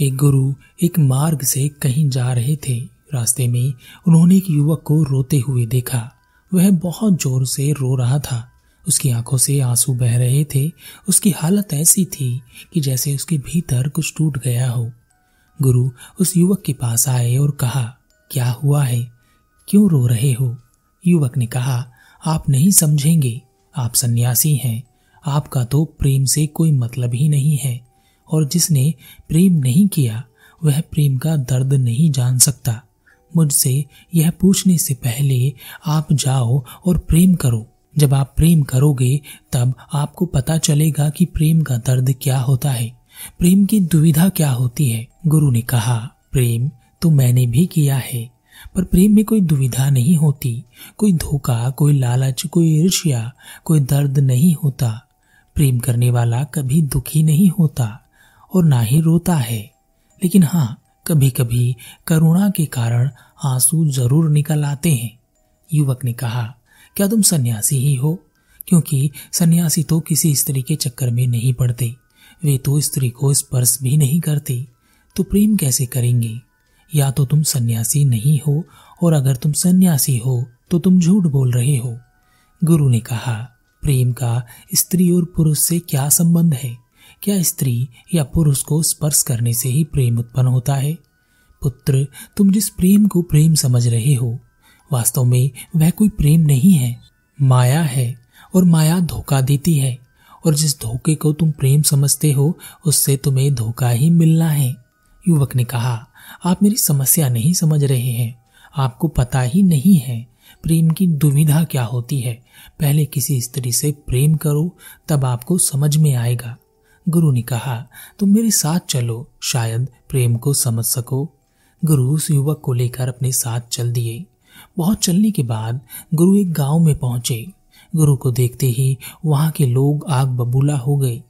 एक गुरु एक मार्ग से कहीं जा रहे थे। रास्ते में उन्होंने एक युवक को रोते हुए देखा। वह बहुत ज़ोर से रो रहा था। उसकी आँखों से आँसू बह रहे थे। उसकी हालत ऐसी थी कि जैसे उसके भीतर कुछ टूट गया हो। गुरु उस युवक के पास आए और कहा, क्या हुआ है? क्यों रो रहे हो? युवक ने कहा, आप नहीं समझेंगे। आप सन्यासी हैं। आपका तो प्रेम से कोई मतलब ही नहीं है। और जिसने प्रेम नहीं किया, वह प्रेम का दर्द नहीं जान सकता। मुझसे यह पूछने से पहले आप जाओ और प्रेम करो। जब आप प्रेम करोगे, तब आपको पता चलेगा कि प्रेम का दर्द क्या होता है। प्रेम की दुविधा क्या होती है? गुरु ने कहा, प्रेम तो मैंने भी किया है, पर प्रेम में कोई दुविधा नहीं होती। कोई धोखा, कोई लालच, कोई ईर्ष्या, कोई दर्द नहीं होता। प्रेम करने वाला कभी दुखी नहीं होता। और ना ही रोता है। लेकिन हाँ कभी कभी करुणा के कारण आँसू ज़रूर निकल आते हैं। युवक ने कहा, क्या तुम सन्यासी ही हो? क्योंकि सन्यासी तो किसी स्त्री के चक्कर में नहीं पड़ते। वे तो स्त्री को स्पर्श भी नहीं करते। तो प्रेम कैसे करेंगे? या तो तुम सन्यासी नहीं हो, और अगर तुम सन्यासी हो तो तुम झूठ बोल रहे हो। गुरु ने कहा, प्रेम का स्त्री और पुरुष से क्या संबंध है? क्या स्त्री या पुरुष को स्पर्श करने से ही प्रेम उत्पन्न होता है? पुत्र, तुम जिस प्रेम को प्रेम समझ रहे हो, वास्तव में वह कोई प्रेम नहीं है। माया है और माया धोखा देती है, और जिस धोखे को तुम प्रेम समझते हो, उससे तुम्हें धोखा ही मिलना है। युवक ने कहा, आप मेरी समस्या नहीं समझ रहे हैं। आपको पता ही नहीं है, प्रेम की दुविधा क्या होती है। पहले किसी स्त्री से प्रेम करो, तब आपको समझ में आएगा। गुरु ने कहा, तुम मेरे साथ चलो, शायद प्रेम को समझ सको। गुरु उस युवक को लेकर अपने साथ चल दिए। बहुत चलने के बाद गुरु एक गाँव में पहुँचे। गुरु को देखते ही वहाँ के लोग आग बबूला हो गए।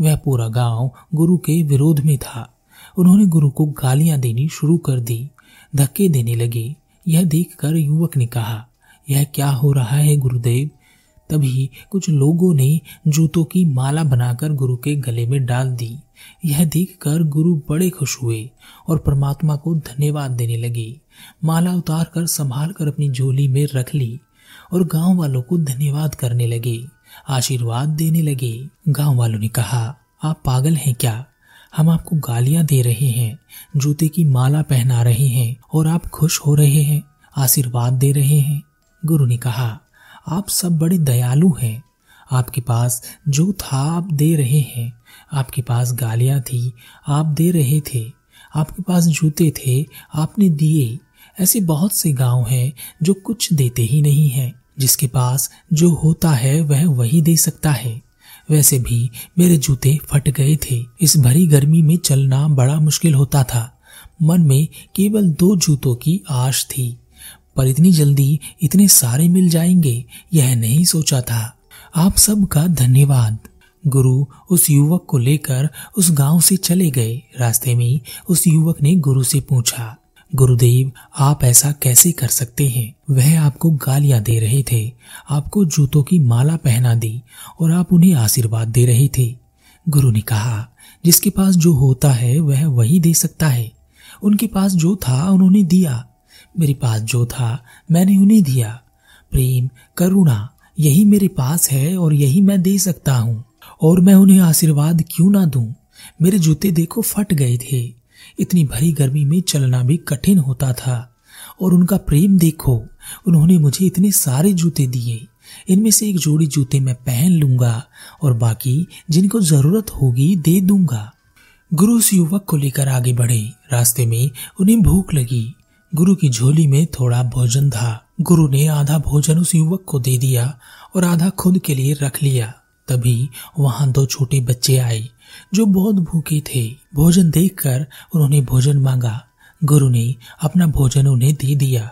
वह पूरा गाँव गुरु के विरोध में था। उन्होंने गुरु को गालियाँ देनी शुरू कर दी। धक्के देने लगे। यह देखकर युवक ने कहा, यह क्या हो रहा है, गुरुदेव? तभी कुछ लोगों ने जूतों की माला बनाकर गुरु के गले में डाल दी। यह देखकर गुरु बड़े खुश हुए और परमात्मा को धन्यवाद देने लगे। माला उतार कर संभाल कर अपनी झोली में रख ली और गाँव वालों को धन्यवाद करने लगे, आशीर्वाद देने लगे। गाँव वालों ने कहा, आप पागल हैं क्या? हम आपको गालियाँ दे रहे हैं, जूते की माला पहना रहे हैं और आप खुश हो रहे हैं, आशीर्वाद दे रहे हैं। गुरु ने कहा आप सब बड़े दयालु हैं। आपके पास जो था आप दे रहे हैं। आपके पास गालियाँ थी, आप दे रहे थे। आपके पास जूते थे, आपने दिए। ऐसे बहुत से गाँव हैं जो कुछ देते ही नहीं है। जिसके पास जो होता है, वह वही दे सकता है। वैसे भी मेरे जूते फट गए थे। इस भरी गर्मी में चलना बड़ा मुश्किल होता था। मन में केवल दो जूतों की आश थी। पर इतनी जल्दी इतने सारे मिल जाएँगे, यह नहीं सोचा था। आप सबका धन्यवाद। गुरु उस युवक को लेकर उस गाँव से चले गए। रास्ते में उस युवक ने गुरु से पूछा, गुरुदेव, आप ऐसा कैसे कर सकते हैं? वह आपको गालियाँ दे रहे थे, आपको जूतों की माला पहना दी और आप उन्हें आशीर्वाद दे रहे थे। गुरु ने कहा, जिसके पास जो होता है, वह वही दे सकता है। उनके पास जो था, उन्होंने दिया। मेरे पास जो था, मैंने उन्हें दिया। प्रेम, करुणा, यही मेरे पास है और यही मैं दे सकता हूँ। और मैं उन्हें आशीर्वाद क्यों ना दूँ? मेरे जूते देखो फट गए थे। इतनी भरी गर्मी में चलना भी कठिन होता था। और उनका प्रेम देखो, उन्होंने मुझे इतने सारे जूते दिए। इनमें से एक जोड़ी जूते मैं पहन लूँगा और बाकी जिनको ज़रूरत होगी दे दूँगा। गुरु उस युवक को लेकर आगे बढ़े। रास्ते में उन्हें भूख लगी। गुरु की झोली में थोड़ा भोजन था। गुरु ने आधा भोजन उस युवक को दे दिया और आधा खुद के लिए रख लिया। तभी वहाँ दो छोटे बच्चे आए, जो बहुत भूखे थे। भोजन देखकर उन्होंने भोजन मांगा। गुरु ने अपना भोजन उन्हें दे दिया,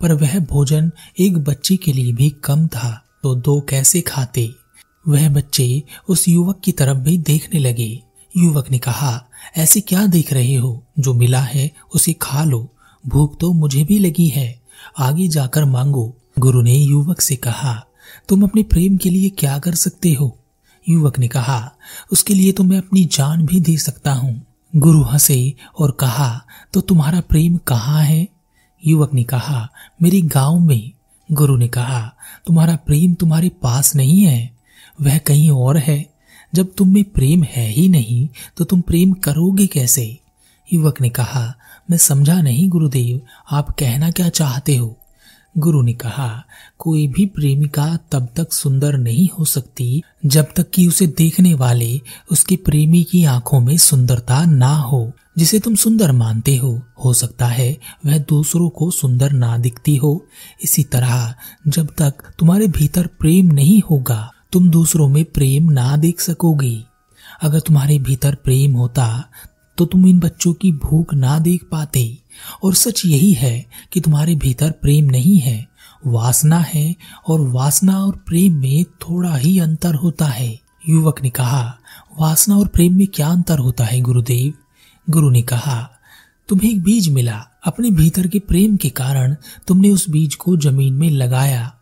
पर वह भोजन एक बच्चे के लिए भी कम था तो दो कैसे खाते? वह बच्चे उस युवक की तरफ़ भी देखने लगे। युवक ने कहा, ऐसे क्या देख रहे हो? जो मिला है, उसे खा लो। भूख तो मुझे भी लगी है। आगे जाकर मांगो। गुरु ने युवक से कहा, तुम अपने प्रेम के लिए क्या कर सकते हो? युवक ने कहा, उसके लिए तो मैं अपनी जान भी दे सकता हूँ। गुरु हंसे और कहा तो तुम्हारा प्रेम कहाँ है? युवक ने कहा, मेरी गाँव में। गुरु ने कहा, तुम्हारा प्रेम तुम्हारे पास नहीं है। वह कहीं और है। जब तुम में प्रेम है ही नहीं तो तुम प्रेम करोगे कैसे? युवक ने कहा, मैं समझा नहीं गुरुदेव, आप कहना क्या चाहते हो? गुरु ने कहा, कोई भी प्रेमिका तब तक सुंदर नहीं हो सकती, जब तक कि उसे देखने वाले उसके प्रेमी की आँखों में सुंदरता ना हो, जिसे तुम सुंदर मानते हो। हो सकता है वह दूसरों को सुंदर ना दिखती हो। इसी तरह, जब तक तुम्हारे भीतर प्रेम नहीं होगा, तुम दूसरों में प्रेम ना देख सकोगी। अगर तुम्हारे भीतर प्रेम होता तो तुम इन बच्चों की भूख ना देख पाते। और सच यही है कि तुम्हारे भीतर प्रेम नहीं है। वासना है और वासना और प्रेम में थोड़ा ही अंतर होता है। युवक ने कहा, वासना और प्रेम में क्या अंतर होता है, गुरुदेव? गुरु ने कहा, तुम्हें एक बीज मिला। अपने भीतर के प्रेम के कारण तुमने उस बीज को ज़मीन में लगाया।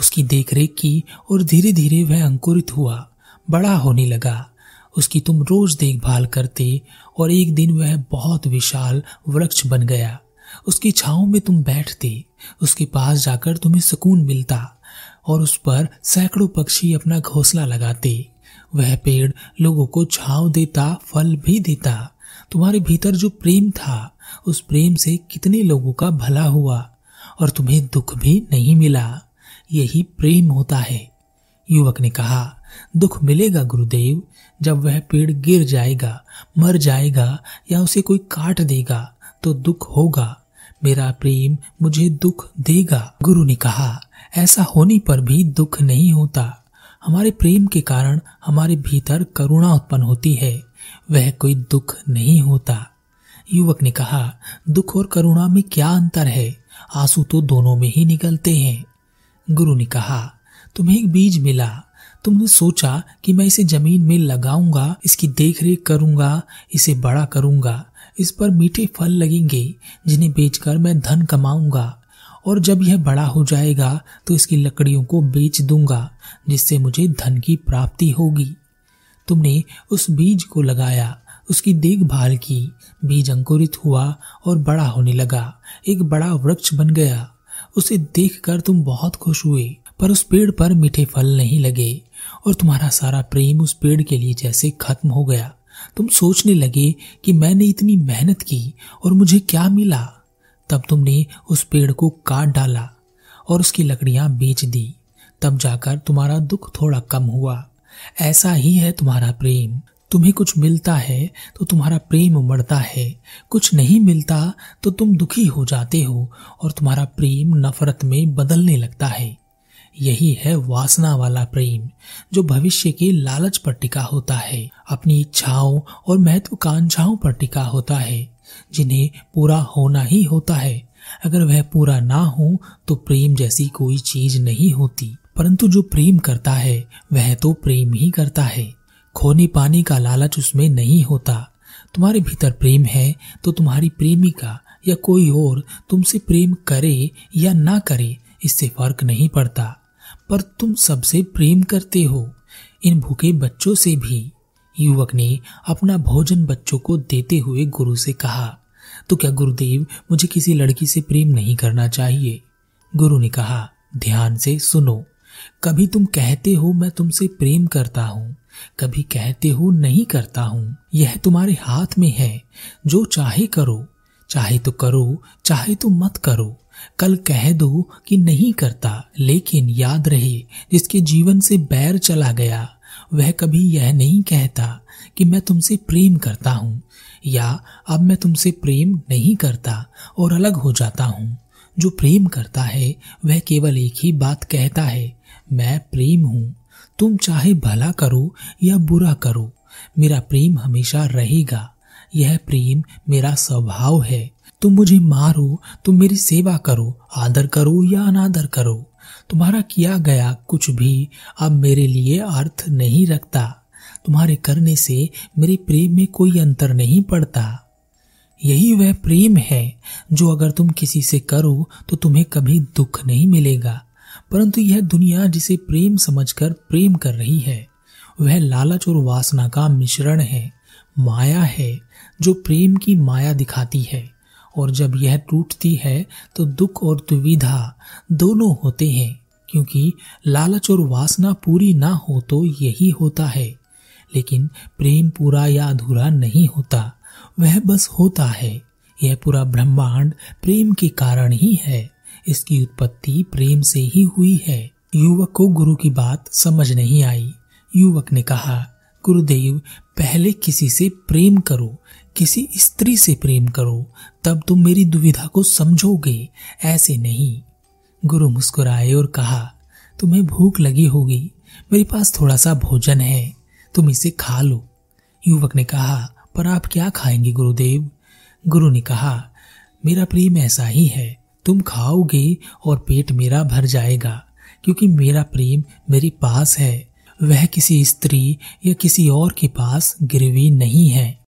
उसकी देखरेख की और धीरे धीरे वह अंकुरित हुआ। बड़ा होने लगा। उसकी तुम रोज देखभाल करते और एक दिन वह बहुत विशाल वृक्ष बन गया। उसकी छाओ में तुम बैठते, उसके पास जाकर तुम्हें सुकून मिलता और उस पर सैकड़ों पक्षी अपना घोंसला लगाते। वह पेड़ लोगों को छाव देता, फल भी देता। तुम्हारे भीतर जो प्रेम था, उस प्रेम से कितने लोगों का भला हुआ और तुम्हें दुख भी नहीं मिला। यही प्रेम होता है। युवक ने कहा, दुख मिलेगा गुरुदेव, जब वह पेड़ गिर जाएगा, मर जाएगा या उसे कोई काट देगा तो दुख होगा। मेरा प्रेम मुझे दुख देगा। गुरु ने कहा, ऐसा होने पर भी दुख नहीं होता। हमारे प्रेम के कारण हमारे भीतर करुणा उत्पन्न होती है, वह कोई दुख नहीं होता। युवक ने कहा, दुख और करुणा में क्या अंतर है? आँसू तो दोनों में ही निकलते हैं। गुरु ने कहा तुम्हें एक बीज मिला। तुमने सोचा कि मैं इसे ज़मीन में लगाऊँगा, इसकी देखरेख करूँगा, इसे बड़ा करूँगा। इस पर मीठे फल लगेंगे, जिन्हें बेचकर मैं धन कमाऊँगा। और जब यह बड़ा हो जाएगा तो इसकी लकड़ियों को बेच दूँगा, जिससे मुझे धन की प्राप्ति होगी। तुमने उस बीज को लगाया, उसकी देखभाल की। बीज अंकुरित हुआ और बड़ा होने लगा। एक बड़ा वृक्ष बन गया। उसे देखकर तुम बहुत खुश हुए। पर उस पेड़ पर मीठे फल नहीं लगे, और तुम्हारा सारा प्रेम उस पेड़ के लिए जैसे खत्म हो गया। तुम सोचने लगे कि मैंने इतनी मेहनत की और मुझे क्या मिला। तब तुमने उस पेड़ को काट डाला और उसकी लकड़ियाँ बेच दी। तब जाकर तुम्हारा दुख थोड़ा कम हुआ। ऐसा ही है तुम्हारा प्रेम। तुम्हें कुछ मिलता है तो तुम्हारा प्रेम उमड़ता है। कुछ नहीं मिलता तो तुम दुखी हो जाते हो और तुम्हारा प्रेम नफरत में बदलने लगता है। यही है वासना वाला प्रेम, जो भविष्य के लालच पर टिका होता है। अपनी इच्छाओं और महत्वाकांक्षाओं पर टिका होता है, जिन्हें पूरा होना ही होता है। अगर वह पूरा ना हो तो प्रेम जैसी कोई चीज़ नहीं होती। परंतु जो प्रेम करता है, वह तो प्रेम ही करता है। खोने पाने का लालच उसमें नहीं होता। तुम्हारे भीतर प्रेम है तो तुम्हारी प्रेमिका या कोई और तुमसे प्रेम करे या ना करे इससे फ़र्क नहीं पड़ता। पर तुम सबसे प्रेम करते हो। इन भूखे बच्चों से भी युवक ने अपना भोजन बच्चों को देते हुए गुरु से कहा तो क्या गुरुदेव, मुझे किसी लड़की से प्रेम नहीं करना चाहिए? गुरु ने कहा, ध्यान से सुनो। कभी तुम कहते हो, मैं तुमसे प्रेम करता हूँ। कभी कहते हो, नहीं करता हूँ। यह तुम्हारे हाथ में है। जो चाहे करो। चाहे तो करो, चाहे तो मत करो। कल कह दो कि नहीं करता, लेकिन याद रहे, जिसके जीवन से बैर चला गया, वह कभी यह नहीं कहता कि मैं तुमसे प्रेम करता हूँ, या अब मैं तुमसे प्रेम नहीं करता और अलग हो जाता हूँ। जो प्रेम करता है, वह केवल एक ही बात कहता है, मैं प्रेम हूँ। तुम चाहे भला करो या बुरा करो, मेरा प्रेम हमेशा रहेगा, यह प्रेम मेरा स्वभाव है। तुम मुझे मारो, तुम मेरी सेवा करो, आदर करो या अनादर करो। तुम्हारा किया गया कुछ भी अब मेरे लिए अर्थ नहीं रखता। तुम्हारे करने से मेरे प्रेम में कोई अंतर नहीं पड़ता। यही वह प्रेम है जो अगर तुम किसी से करो तो तुम्हें कभी दुख नहीं मिलेगा। परंतु यह दुनिया जिसे प्रेम समझकर प्रेम कर रही है, वह लालच और वासना का मिश्रण है, माया है, जो प्रेम की माया दिखाती है। और जब यह टूटती है तो दुख और दुविधा दोनों होते हैं, क्योंकि लालच और वासना पूरी ना हो तो यही होता है। लेकिन प्रेम पूरा या अधूरा नहीं होता, वह बस होता है। यह पूरा ब्रह्मांड प्रेम के कारण ही है। इसकी उत्पत्ति प्रेम से ही हुई है। युवक को गुरु की बात समझ नहीं आई। युवक ने कहा, गुरुदेव, पहले किसी से प्रेम करो किसी स्त्री से प्रेम करो, तब तुम मेरी दुविधा को समझोगे। ऐसे नहीं। गुरु मुस्कुराए और कहा, तुम्हें भूख लगी होगी। मेरे पास थोड़ा सा भोजन है। तुम इसे खा लो। युवक ने कहा, पर आप क्या खाएँगे गुरुदेव? गुरु ने कहा, मेरा प्रेम ऐसा ही है। तुम खाओगे और पेट मेरा भर जाएगा, क्योंकि मेरा प्रेम मेरे पास है। वह किसी स्त्री या किसी और के पास गिरवी नहीं है।